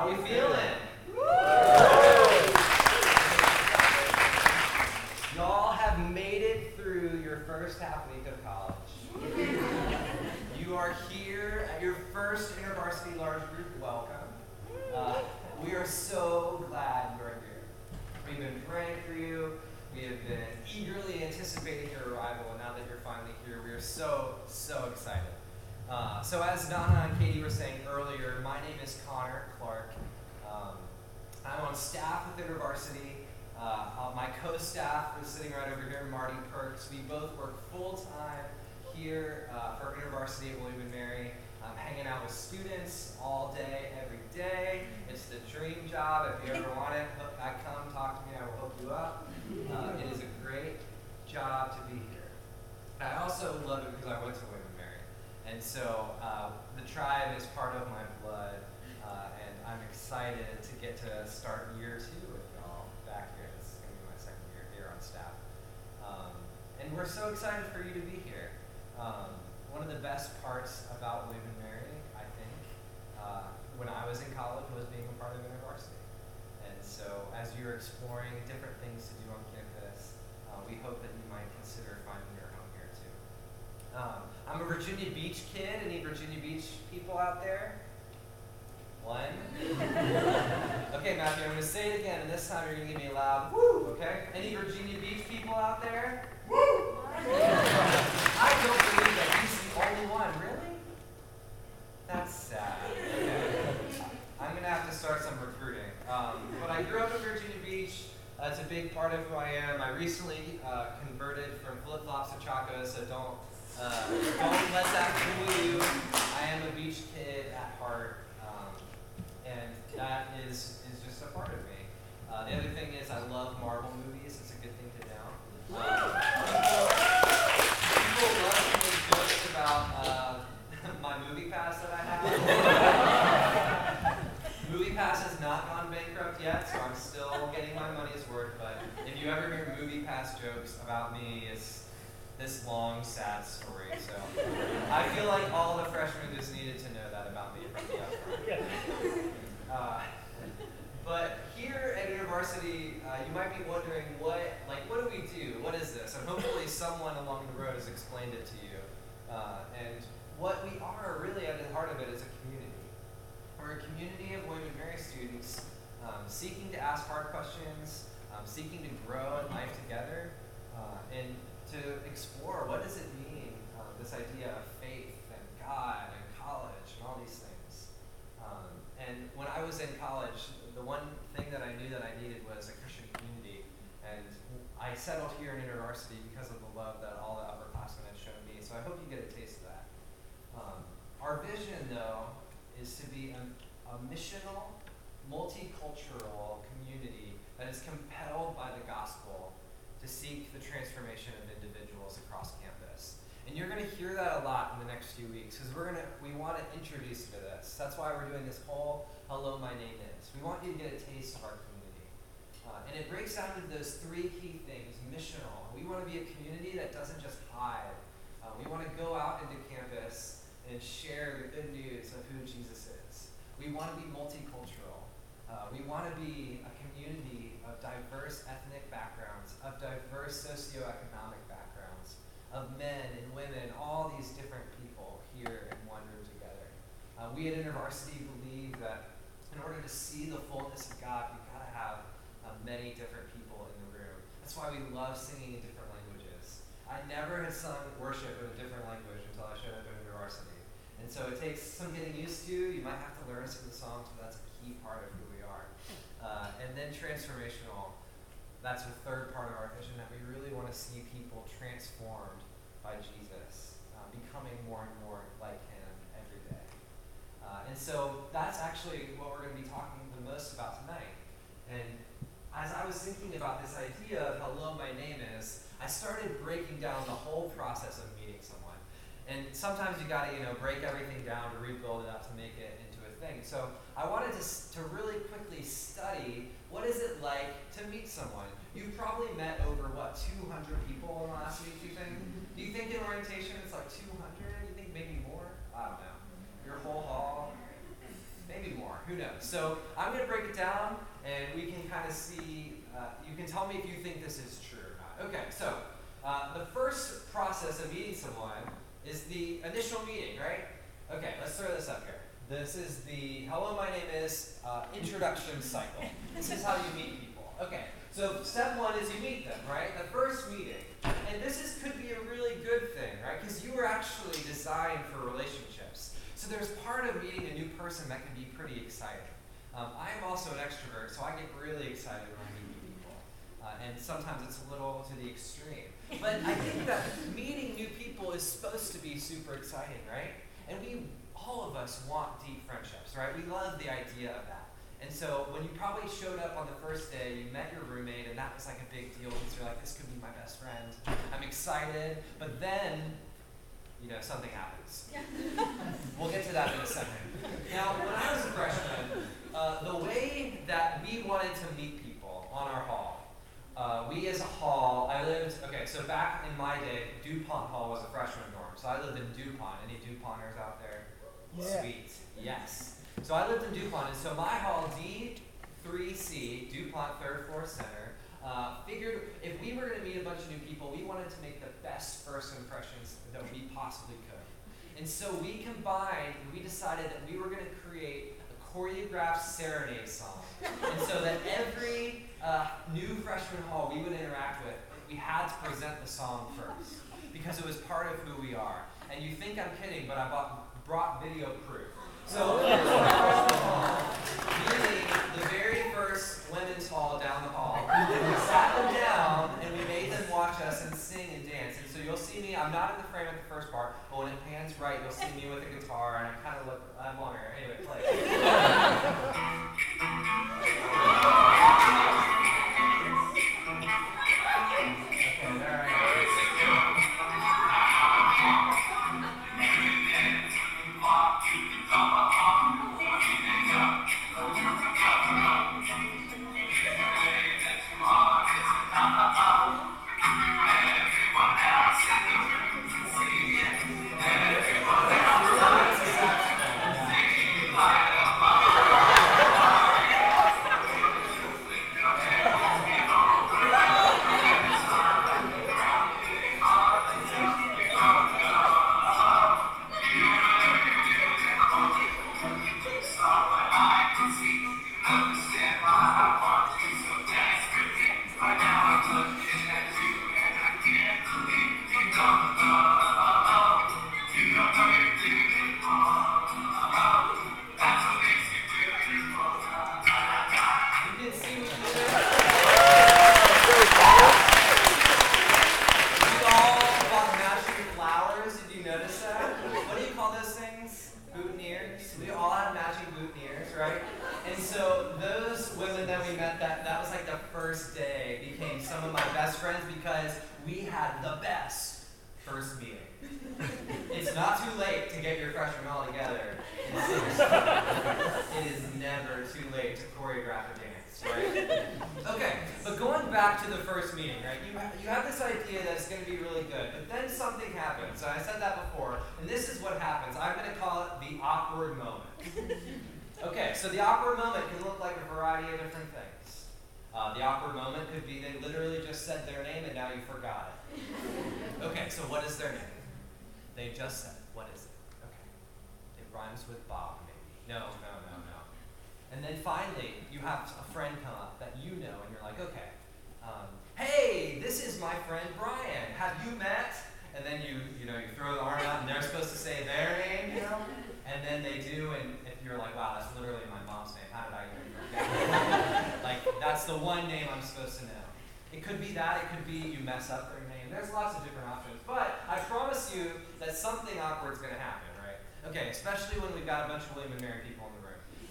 How we feeling? Y'all have made it through your first half week of college. you are here at your first InterVarsity large group welcome. Uh, we are so glad you're here. We've been praying for you. We have been eagerly anticipating your arrival, and now that you're finally here, we are so, so excited. Uh, so as Donna and Katie were saying earlier, my name is Connor Clark. Um, I'm on staff with InterVarsity. Uh, uh, my co-staff is sitting right over here, Marty Perks. We both work full-time here uh, for InterVarsity at William & Mary. I'm hanging out with students all day, every day. It's the dream job. If you ever want it, I come, talk to me, I will hook you up. Uh, it is a great job to be here. I also love it because I went to William Mary. and so uh, the tribe is part of my blood, uh, and I'm excited to get to start year two with y'all back here. This is going to be my second year here on staff. Um, and we're so excited for you to be here. Um, one of the best parts about William Mary, when I was in college was being a part of InterVarsity. And so as you're exploring different things to do on campus, uh, we hope that you might consider finding your home here too. Um, I'm a Virginia Beach kid. Any Virginia Beach people out there? One. okay, Matthew, I'm going to say it again, and this time you're going to give me a loud woo, okay? Any Virginia Beach people out there? Woo! I don't believe that he's the only one. Really? That's sad. Okay. I'm going to have to start some recruiting. Um, but I grew up in Virginia Beach. That's a big part of who I am. I recently uh, converted from flip flops to chacos, so don't uh, don't let that fool you. I am a beach kid at heart, um, and that is is just a part of me. Uh, the other thing is I love Marvel movies. It's a good thing to know. Um, people, people love to make jokes about uh, my MoviePass that I have. MoviePass has not gone bankrupt yet, so I'm still getting my money's worth. But if you ever hear MoviePass jokes about me, it's this long, sad story. So I feel like all the freshmen just needed to know that about me from the upfront. Uh, but here at InterVarsity, uh, you might be wondering what, like, what do we do? What is this? And hopefully someone along the road has explained it to you. Uh, and what we are really at the heart of it is a community. We're a community of William Mary students um, seeking to ask hard questions, um, seeking to grow in life together, uh, and to explore what does it mean, uh, this idea of faith and God and college and all these things. Um, and when I was in college, the one thing that I knew that I needed was a Christian community. And I settled here in InterVarsity because of love that all the upperclassmen have shown me. So I hope you get a taste of that. Um, our vision, though, is to be a, a missional, multicultural community that is compelled by the gospel to seek the transformation of individuals across campus. And you're going to hear that a lot in the next few weeks because we're going to we want to introduce you to this. That's why we're doing this whole "Hello, my name is." We want you to get a taste of our uh, and it breaks down into those three key things: missional. We want to be a community that doesn't just hide. Uh, we want to go out into campus and share the good news of who Jesus is. We want to be multicultural. Uh, we want to be a community of diverse ethnic backgrounds, of diverse socioeconomic backgrounds, of men and women, all these different people here in one room together. Uh, we at InterVarsity believe that in order to see the fullness of God, we've got to have uh, many different people in the room. That's why we love singing in different languages. I never had sung worship in a different language until I showed up at InterVarsity. And so it takes some getting used to. You might have to learn some of the songs, but that's a key part of who we are. Uh, and then transformational that's the third part of our vision that we really want to see people transformed by Jesus, uh, becoming more and more like him every day. Uh, and so that's actually what we're going to be talking the most about tonight. And as I was thinking about this idea of hello, my name is, I started breaking down the whole process of meeting someone. And sometimes you got to, you know, break everything down to rebuild it up to make it into a thing. So I wanted to, to really quickly study what is it like to meet someone? You've probably met over, what, 200 people in the last week, do you think? Mm-hmm. Do you think in orientation it's like 200? You think maybe more? I don't know. Your whole hall? Maybe more. Who knows? So I'm going to break it down, and we can kind of see. Uh, you can tell me if you think this is true or not. Okay, so uh, the first process of meeting someone is the initial meeting, right? Okay, let's throw this up here. This is the hello, my name is uh, introduction cycle. This is how you meet people. Okay, so step one is you meet them, right? The first meeting. And this is, could be a really good thing, right? Because you were actually designed for relationships. So there's part of meeting a new person that can be pretty exciting. Um, I am also an extrovert, so I get really excited when I meet new people. Uh, and sometimes it's a little to the extreme. But I think that meeting new people is supposed to be super exciting, right? And we, all of us, want deep friendships, right? We love the idea of that. And so when you probably showed up on the first day, you met your roommate, and that was like a big deal because you're like, this could be my best friend. I'm excited. But then, you know, something happens. we'll get to that in a second. Now, when I was a freshman, uh, the way that we wanted to meet people on our hall, uh, we as a hall, I lived, okay, so back in my day, DuPont Hall was a freshman dorm. So I lived in DuPont. Any DuPonters out there? Yeah. Sweet. Yes. So I lived in DuPont, and so my hall, D3C, DuPont Third Floor Center, uh, figured if we were going to meet a bunch of new people, we wanted to make the best first impressions that we possibly could. And so we combined, and we decided that we were going to create choreographed serenade song. and so that every uh, new freshman hall we would interact with, we had to present the song first because it was part of who we are. And you think I'm kidding, but I bought, brought video proof. So here's the freshman hall, meeting the very first women's hall down the hall. We sat them down and we made them watch us and sing and dance. And so you'll see me, I'm not in the frame at the first part, but when it pans right, you'll see me with a guitar and I kind of look, I'm long hair. Anyway, play. choreograph a dance, right? Okay, but going back to the first meeting, right? You, you have this idea that it's going to be really good, but then something happens. And I said that before, and this is what happens. I'm going to call it the awkward moment. Okay, so the awkward moment can look like a variety of different things. Uh, the awkward moment could be they literally just said their name and now you forgot it. Okay, so what is their name? They just said, what is it? Okay. It rhymes with Bob, maybe. No, no, no. And then finally, you have a friend come up that you know, and you're like, okay, um, hey, this is my friend Brian. Have you met? And then you, you know, you throw the arm out, and they're supposed to say their name, you know, and then they do, and if you're like, wow, that's literally my mom's name. How did I forget? like, that's the one name I'm supposed to know. It could be that. It could be you mess up their name. There's lots of different options. But I promise you that something awkward is going to happen, right? Okay, especially when we've got a bunch of William and Mary people in the.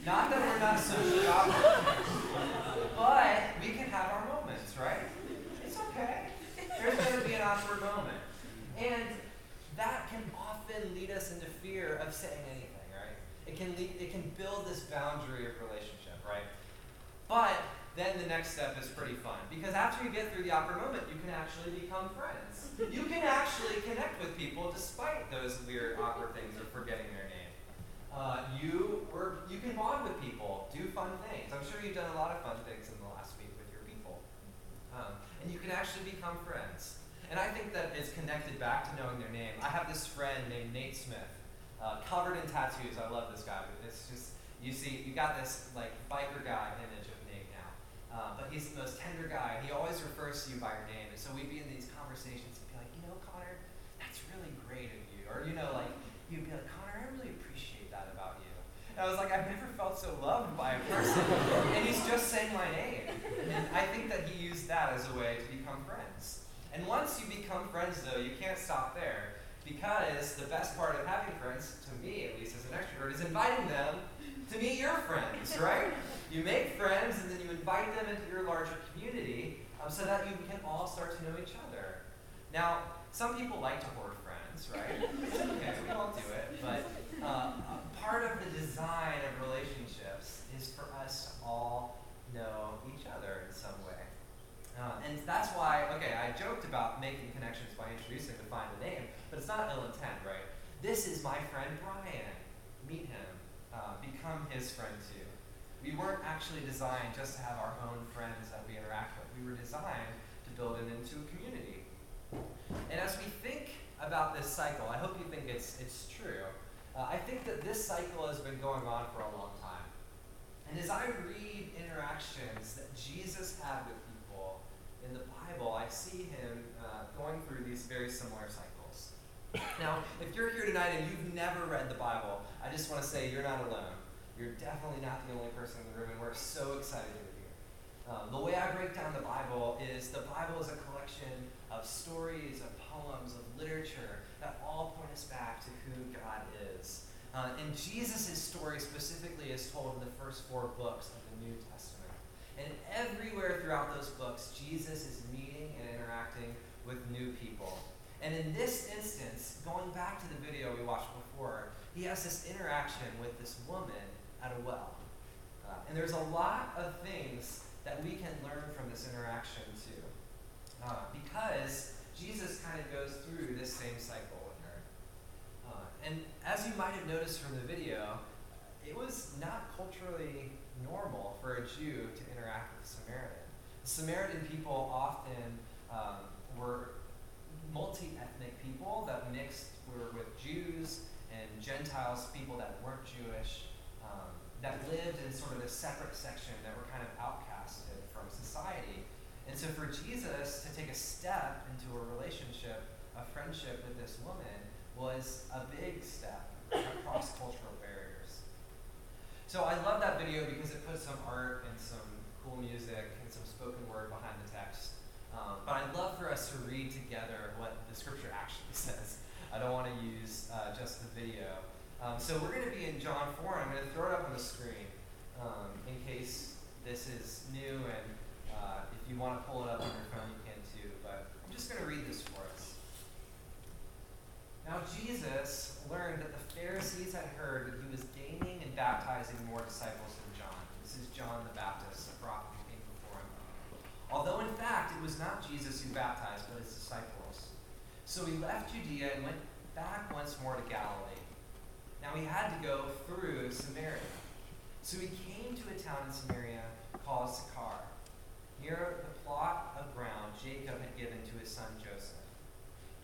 Not that we're not awkward, but we can have our moments, right? It's okay. There's going to be an awkward moment. And that can often lead us into fear of saying anything, right? It can lead, it can build this boundary of relationship, right? But then the next step is pretty fun because after you get through the awkward moment, you can actually become friends. You can actually connect with people despite those weird, awkward things of forgetting their. Uh, you were you can bond with people, do fun things. I'm sure you've done a lot of fun things in the last week with your people. Um, and you can actually become friends. And I think that it's connected back to knowing their name. I have this friend named Nate Smith, uh, covered in tattoos. I love this guy. It's just, you see, you got this like biker guy image of Nate now. Uh, but he's the most tender guy. He always refers to you by your name. And so we'd be in these conversations and be like, you know, Connor, that's really great of you. Or, you know, like, Connor, I really appreciate that about you. I was like, I've never felt so loved by a person. and he's just saying my name. And I think that he used that as a way to become friends. And once you become friends, though, you can't stop there. Because the best part of having friends, to me at least as an extrovert, is inviting them to meet your friends, right? You make friends and then you invite them into your larger community um, so that you can all start to know each other. Now, some people like to hoard friends, right? okay, we all do it, but uh, part of the design of relationships is for us to all know each other in some way. Uh, and that's why, okay, I joked about making connections by introducing to find a name, but it's not ill intent, right? This is my friend Brian. Meet him. Uh, become his friend too. We weren't actually designed just to have our own friends that we interact with. We were designed to build it into a community. And as we think about this cycle, I hope you think it's, it's true. Uh, I think that this cycle has been going on for a long time. And as I read interactions that Jesus had with people in the Bible, I see him uh, going through these very similar cycles. Now, if you're here tonight and you've never read the Bible, I just want to say you're not alone. You're definitely not the only person in the room, and we're so excited you're here. Um, the way I break down the Bible is the Bible is a collection of stories, of poems, of literature that all point us back to who God is. Uh, and Jesus' story specifically is told in the first four books of the New Testament. And everywhere throughout those books, Jesus is meeting and interacting with new people. And in this instance, going back to the video we watched before, he has this interaction with this woman at a well. Uh, and there's a lot of things that we can learn from this interaction too. Uh, because Jesus kind of goes through this same cycle with her. Uh, and as you might have noticed from the video, it was not culturally normal for a Jew to interact with a Samaritan. Samaritan people often um, were multi-ethnic people that mixed were with Jews and Gentiles, people that weren't Jewish, um, that lived in sort of a separate section that were kind of outcasted from society. And so for Jesus to take a step into a relationship, a friendship with this woman, was a big step across cultural barriers. So I love that video because it puts some art and some cool music and some spoken word behind the text. Um, but I'd love for us to read together what the scripture actually says. I don't want to use uh, just the video. Um, so we're going to be in John 4. I'm going to throw it up on the screen um, in case this is new, and uh, if you want to pull it up on your phone, you can too. But I'm just going to read this for us. Now, Jesus learned that the Pharisees had heard that he was gaining and baptizing more disciples than John. This is John the Baptist, the prophet who came before him. Although, in fact, it was not Jesus who baptized, but his disciples. So he left Judea and went back once more to Galilee. Now he had to go through Samaria. So he came to a town in Samaria called Sychar, near the plot of ground Jacob had given to his son Joseph.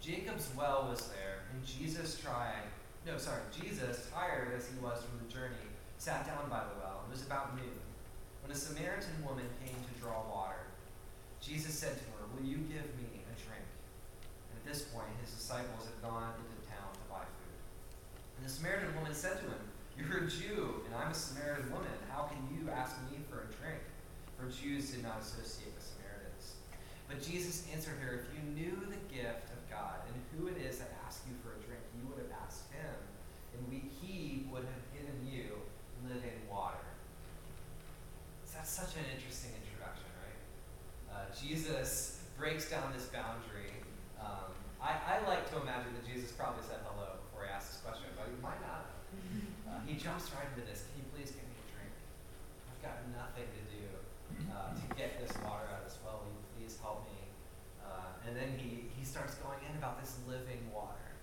Jacob's well was there, and Jesus tried, no, sorry, Jesus, tired as he was from the journey, sat down by the well. It was about noon, when a Samaritan woman came to draw water. Jesus said to her, Will you give me a drink? And at this point, his disciples had gone into town to buy food. And the Samaritan woman said to him, You're a Jew, and I'm a Samaritan woman. How can you ask me for a drink? For Jews did not associate with Samaritans. But Jesus answered her, If you knew the gift of God and who it is that asks you for a drink, you would have asked him, and we, he would have given you living water. So that's such an interesting introduction, right? Uh, Jesus breaks down this boundary. Um, I, I, like to imagine that Jesus probably said hello before he asked this question, but he might not. Uh, he jumps right into this. Can you please give me a drink? I've got nothing to do uh, to get this water out of this well. Will you please help me? Uh, and then he, he starts going in about this living water.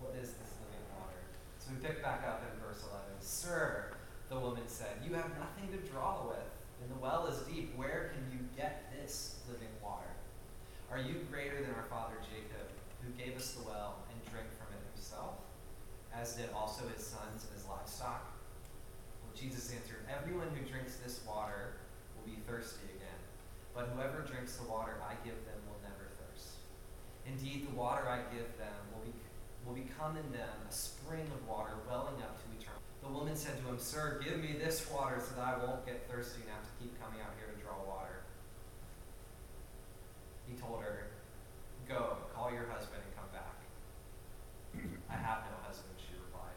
What is this living water? So we pick back up in verse 11. Sir, The woman said, You have nothing to draw with, and the well is deep. Where can you get this living water? Are you greater than our father Jacob, who gave us the well and drank from it himself, as did also his sons and his livestock? Well, Jesus answered, Everyone who drinks this water will be thirsty again, but whoever drinks the water I give them will never. Indeed, the water I give them will, be, will become in them a spring of water welling up to eternity. The woman said to him, Sir, give me this water so that I won't get thirsty and have to keep coming out here to draw water. He told her, Go, call your husband and come back. I have no husband, she replied.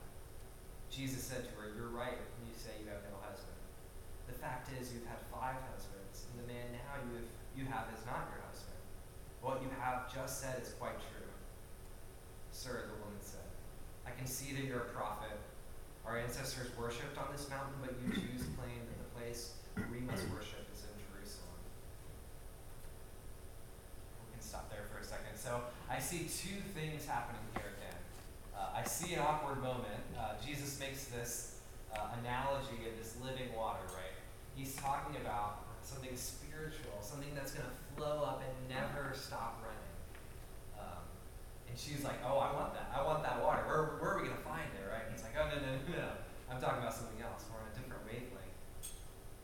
Jesus said to her, You're right when you say you have no husband. The fact is, you've had five husbands, and the man now you have, you have is not your. What you have just said is quite true. Sir, the woman said, I can see that you're a prophet. Our ancestors worshipped on this mountain, but you Jews claim that the place we must worship is in Jerusalem. We can stop there for a second. So I see two things happening here again. Uh, I see an awkward moment. Uh, Jesus makes this uh, analogy of this living water, right? He's talking about something spiritual, something that's going to flow up and never stop running. Um, and she's like, "Oh, I want that. I want that water. Where, where are we going to find it?" Right? And he's like, "Oh, no, no, no, no. I'm talking about something else. We're on a different wavelength."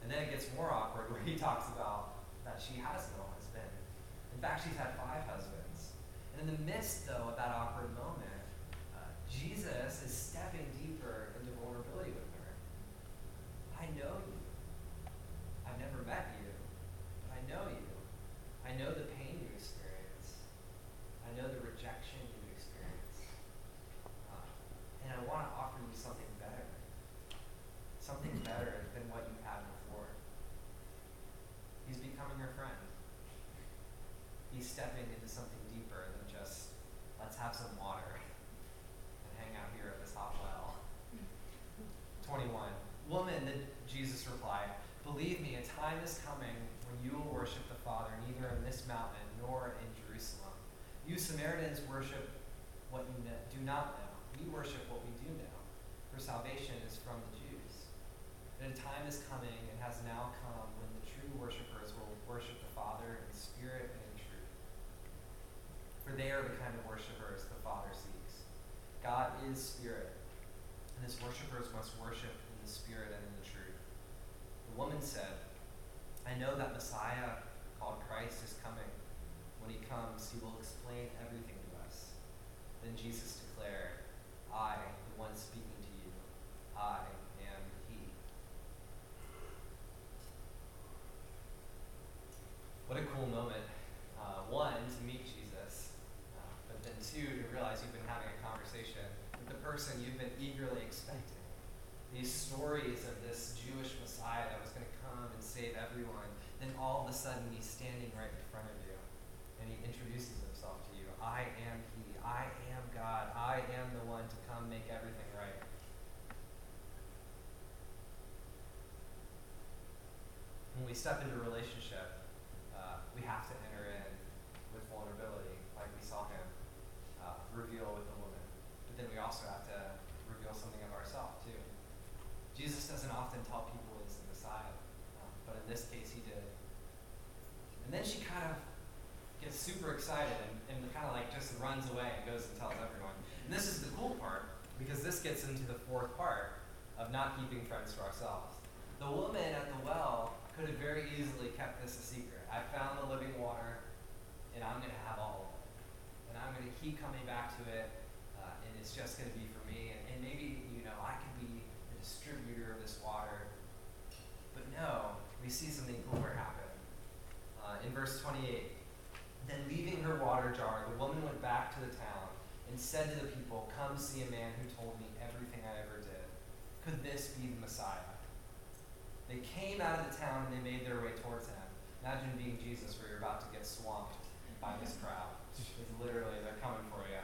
And then it gets more awkward where he talks about that she has no husband. In fact, she's had five husbands. And in the midst, though, of that awkward moment, uh, Jesus is stepping deeper into vulnerability with her. I know you. I've never met you, but I know you. I know the pain you experience. I know the rejection you experience. Uh, and I want to offer you something better. Something better than what you had before. He's becoming your friend. He's stepping into something deeper than just, let's have some water and hang out here at this hot well. 21. Woman, Jesus replied, Believe me, a time is coming when you will worship the Father neither in this mountain nor in Jerusalem. You Samaritans worship what you know, do not know. We worship what we do know, for salvation is from the Jews. And a time is coming and has now come when the true worshipers will worship the Father in spirit and. For they are the kind of worshipers the Father seeks. God is spirit, and his worshipers must worship in the spirit and in the truth. The woman said, I know that Messiah, called Christ, is coming. When he comes, he will explain everything to us. Then Jesus declared, I, the one speaking to you, I am he. What a cool moment. Uh, one, to meet Jesus, uh, but then two, to realize you've been having a conversation with the person you've been eagerly expecting. These stories of this Jewish Messiah that was going to come and save everyone, then all of a sudden he's standing right in front of you and he introduces himself to you. I am he. I am God. I am the one to come make everything right. When we step into a relationship, uh, we have to enter in with vulnerability, like we saw him uh, reveal with. But then we also have to reveal something of ourselves, too. Jesus doesn't often tell people he's the Messiah, um, but in this case he did. And then she kind of gets super excited and, and kind of like just runs away and goes and tells everyone. And this is the cool part, because this gets into the fourth part of not keeping friends to ourselves. The woman at the well could have very easily kept this a secret. I found the living water, and I'm going to have all of it. And I'm going to keep coming back to it, it's just going to be for me. And, and maybe, you know, I could be the distributor of this water. But no, we see something cooler happen. Uh, in verse 28, then leaving her water jar, the woman went back to the town and said to the people, Come see a man who told me everything I ever did. Could this be the Messiah? They came out of the town and they made their way towards him. Imagine being Jesus where you're about to get swamped by this crowd. It's literally, they're coming for you.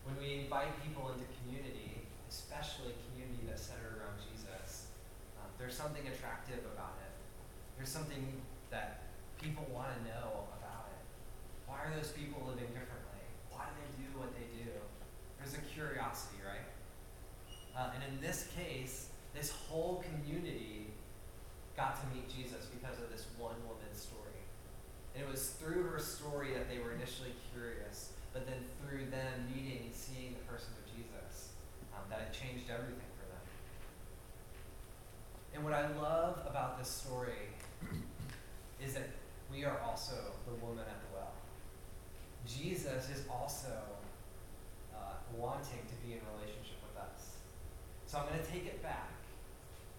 When we invite people into community, especially community that's centered around Jesus, um, there's something attractive about it. There's something that people want to know about it. Why are those people living differently? Why do they do what they do? There's a curiosity, right? Uh, and in this case, this whole community got to meet Jesus because of this one woman's story. And it was through her story that they were initially curious, but then through them meeting and seeing the person of Jesus, um, that it changed everything for them. And what I love about this story is that we are also the woman at the well. Jesus is also uh, wanting to be in relationship with us. So I'm going to take it back.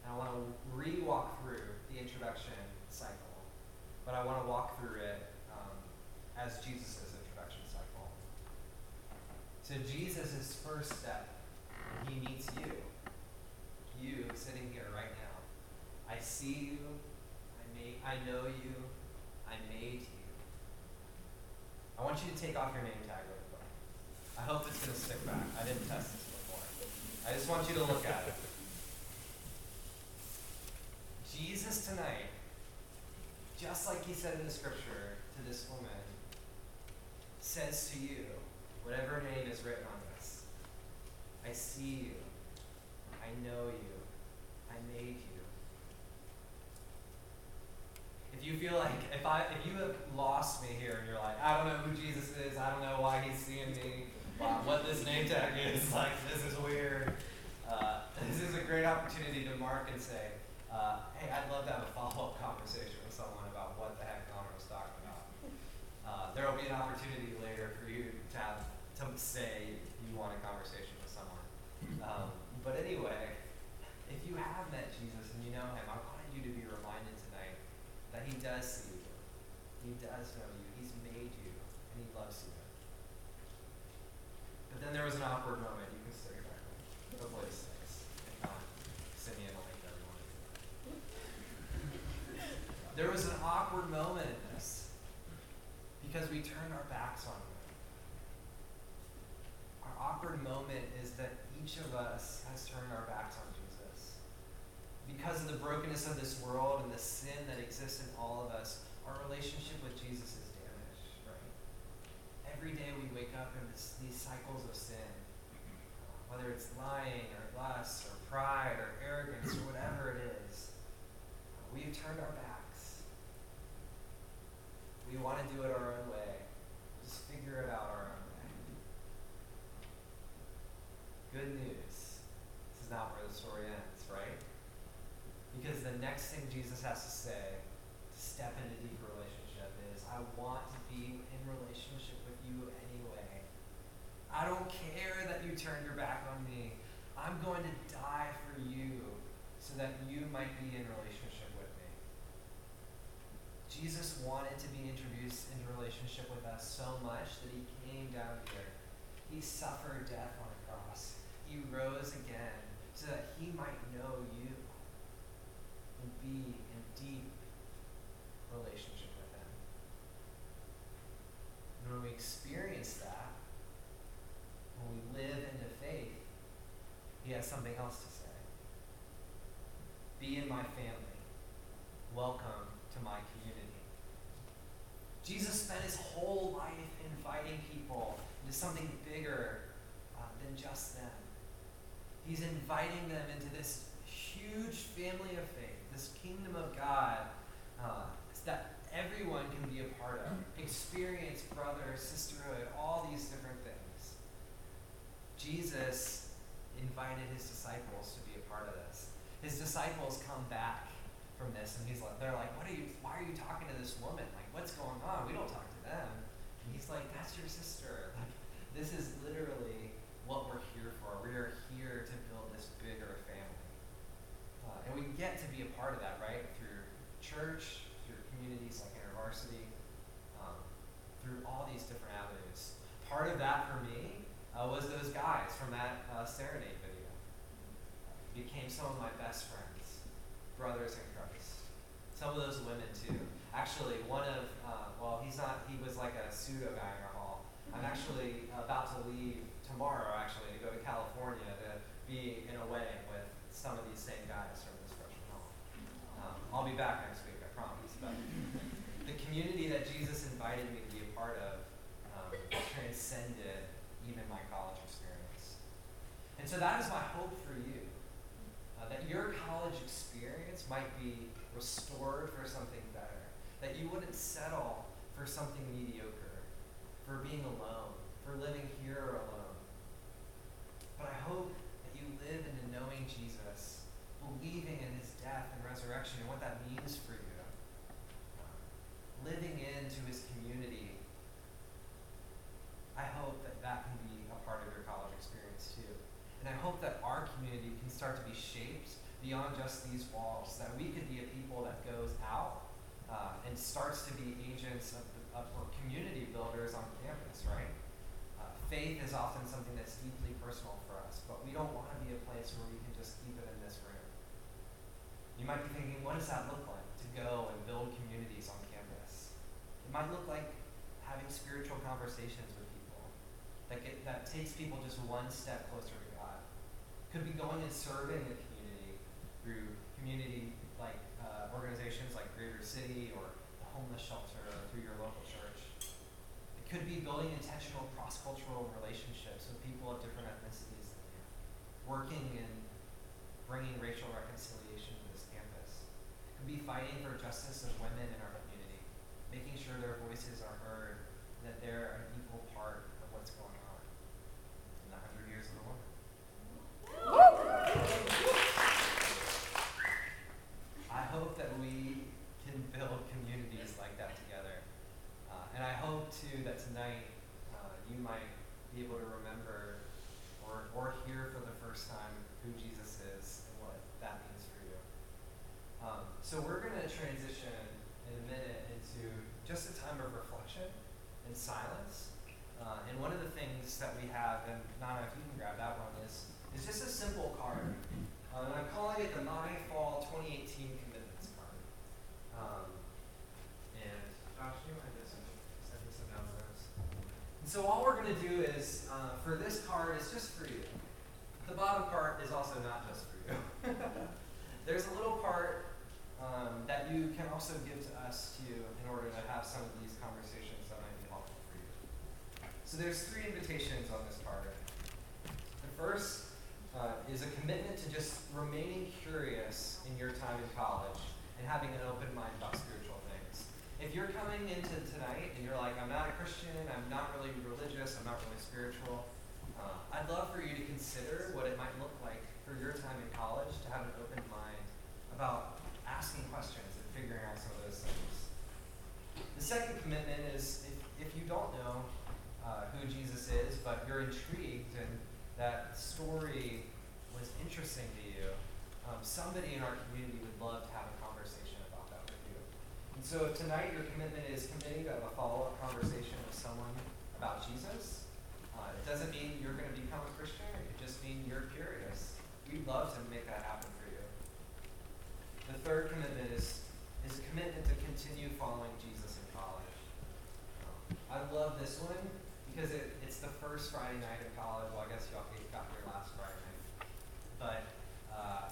And I want to re-walk through the introduction cycle. But I want to walk through it um, as Jesus' cycle. So Jesus' first step, he meets you. You sitting here right now. I see you. I, may, I know you. I made you. I want you to take off your name tag really quick. I hope it's going to stick back. I didn't test this before. I just want you to look at it. Jesus tonight, just like he said in the scripture to this woman, says to you, whatever name is written on this, I see you, I know you, I made you. If you feel like if I if you have lost me here and you're like, I don't know who Jesus is, I don't know why he's seeing me, what this name tag is, like this is weird. Uh, this is a great opportunity to mark and say, uh, hey, I'd love to have a follow-up conversation with someone about what the heck Connor was talking about. Uh, there will be an opportunity later say you want a conversation with someone. Um, but anyway, if you have met Jesus and you know him, I wanted you to be reminded tonight that he does see you. He does know you. He's made you, and he loves you. But then there was an awkward moment. You can it back. Hopefully it sticks. If not, Simeon will make everyone. There was an awkward moment in this because we turned our backs on him. Awkward moment is that each of us has turned our backs on Jesus. Because of the brokenness of this world and the sin that exists in all of us, our relationship with Jesus is damaged, right? Every day we wake up in this, these cycles of sin, whether it's lying or lust or pride or arrogance or whatever it is, we've turned our backs. We want to do it our own way. Just figure it out our own way. Good news. This is not where the story ends, right? Because the next thing Jesus has to say to step into deeper relationship is, I want to be in relationship with you anyway. I don't care that you turned your back on me. I'm going to die for you so that you might be in relationship with me. Jesus wanted to be introduced into relationship with us so much that he came down here. He suffered death on a cross. He rose again so that he might know you and be in deep relationship with him. And when we experience that, when we live into faith, he has something else to say. Be in my family. Welcome to my community. Jesus spent his whole life inviting people into something bigger uh, than just them. He's inviting them into this huge family of faith, this kingdom of God uh, that everyone can be a part of, experience brother, sisterhood, all these different things. Jesus invited his disciples to be a part of this. His disciples come back from this and he's like they're like, What are you why are you talking to this woman? Like, what's going on? We don't talk to them. And he's like, That's your sister. Like, this is literally what we're here for. We are here to build this bigger family. Uh, and we get to be a part of that, right? Through church, through communities like InterVarsity, um, through all these different avenues. Part of that for me uh, was those guys from that uh, serenade video. Became some of my best friends, brothers in Christ. Some of those women too. Actually, one of, uh, well, he's not, he was like a pseudo guy in our hall. I'm actually about to leave tomorrow, actually, to go to California to be in a wedding with some of these same guys from this freshman hall. Um, I'll be back next week, I promise. But the community that Jesus invited me to be a part of um, transcended even my college experience. And so that is my hope for you. Uh, that your college experience might be restored for something better. That you wouldn't settle for something mediocre, for being alone, for living here alone. But I hope that you live into knowing Jesus, believing in his death and resurrection and what that means for you. Living into his community. I hope that that can be a part of your college experience too. And I hope that our community can start to be shaped beyond just these walls, that we could be a people that goes out uh, and starts to be agents of, of or community builders on campus, right? Uh, faith is often something that's deeply personal for but we don't want to be a place where we can just keep it in this room. You might be thinking, what does that look like to go and build communities on campus? It might look like having spiritual conversations with people that, get, that takes people just one step closer to God. Could be going and serving the community through community like uh, organizations like Greater City or the homeless shelter or through your local church. It could be building intentional cross-cultural relationships with people of different ethnicities working and bringing racial reconciliation to this campus. It could be fighting for justice of women in our community, making sure their voices are heard, that they're an equal part of what's going on in the hundred years of the woman. I hope that we can build communities like that together. Uh, and I hope too that tonight uh, you might be able to remember or, or hear for the first time who Jesus is and what that means for you. Um, so we're going to transition in a minute into just a time of reflection and silence. Uh, and one of the things that we have, and Nana, if you can grab that one, is, is just a simple card. Um, and I'm calling it the My Fall 2018 Commitments card. Um, and Josh, do you mind just sending some down the rows? And so all we're going to do is, uh, for this card, is just for you. The bottom part is also not just for you. There's a little part um, that you can also give to us too in order to have some of these conversations that might be helpful for you. So there's three invitations on this card. The first uh, is a commitment to just remaining curious in your time in college and having an open mind about spiritual things. If you're coming into tonight and you're like, I'm not a Christian, I'm not really religious, I'm not really spiritual, uh, I'd love for you to consider what it might look like for your time in college to have an open mind about asking questions and figuring out some of those things. The second commitment is if, if you don't know uh, who Jesus is, but you're intrigued and that story was interesting to you, um, somebody in our community would love to have a conversation about that with you. And so if tonight your commitment is committing to have a follow-up conversation with someone about Jesus. Uh, it doesn't mean you're going to become a Christian. It just means you're curious. We'd love to make that happen for you. The third commitment is, is a commitment to continue following Jesus I love this one because it, it's the first Friday night of college. Well, I guess y'all got here last Friday night. But uh,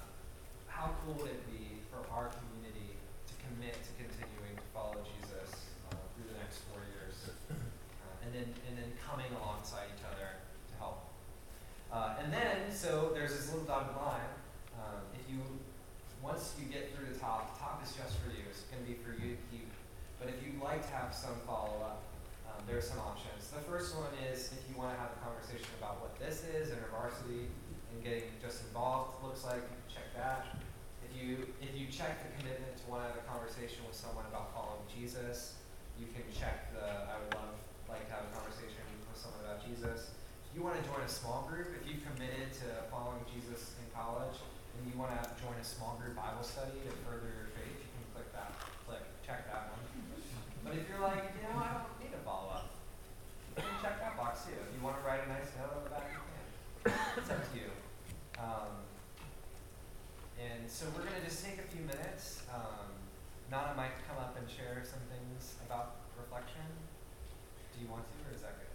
how cool would it be for our community to commit to continuing to follow Jesus uh, through the next four years? Uh, and, then, and then coming alongside each other to help. Uh, and then, so there's this little dotted line. Um, if you, once you get through the top, the top is just for you. It's going to be for you to keep. But if you'd like to have some follow-up, um, there are some options. The first one is if you want to have a conversation about what this is, and varsity and getting just involved looks like, you can check that. If you, if you check the commitment to want to have a conversation with someone about following Jesus, you can check the, I would love, like to have a conversation with someone about Jesus. If you want to join a small group, if you've committed to following Jesus in college, and you want to join a small group Bible study to further your faith, you can click that, click, check that one. But if you're like, you know, I don't you want to write a nice note on the back, you can. It's up to you. Um, and so we're going to just take a few minutes. Um, Nana might come up and share some things about reflection. Do you want to, or is that good?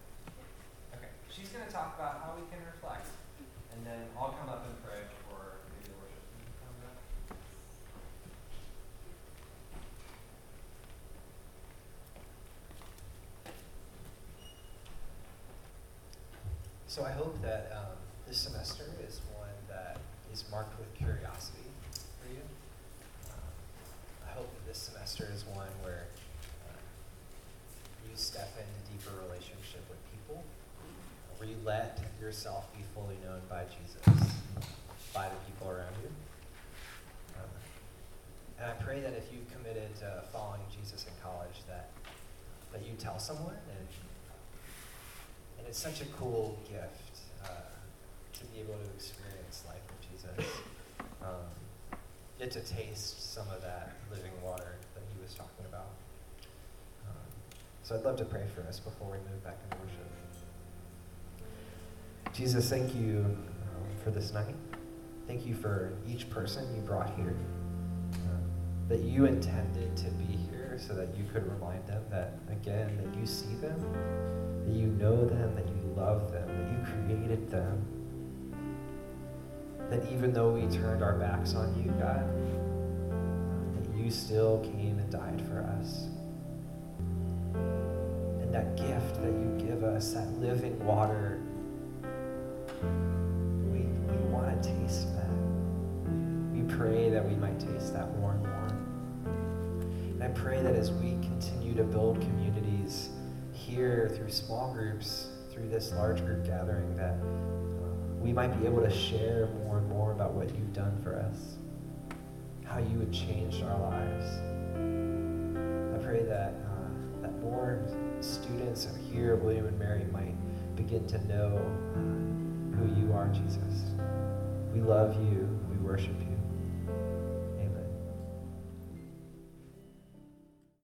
Okay. She's going to talk about how we can reflect, and then I'll come up and pray. So I hope that um, this semester is one that is marked with curiosity for you. Um, I hope that this semester is one where uh, you step into deeper relationship with people, where you let yourself be fully known by Jesus, by the people around you. Um, and I pray that if you've committed to following Jesus in college, that that you tell someone and and it's such a cool gift uh, to be able to experience life with Jesus. Um, get to taste some of that living water that he was talking about. Um, so I'd love to pray for us before we move back into worship. Jesus, thank you um, for this night. Thank you for each person you brought here. Um, that you intended to be here so that you could remind them that, again, that you see them that you know them, that you love them, that you created them. That even though we turned our backs on you, God, that you still came and died for us. And that gift that you give us, that living water, we, we want to taste that. We pray that we might taste that more pray that as we continue to build communities, here through small groups, through this large group gathering, that uh, we might be able to share more and more about what you've done for us, how you have changed our lives. I pray that uh, that more students here at William and Mary might begin to know uh, who you are, Jesus. We love you. We worship you.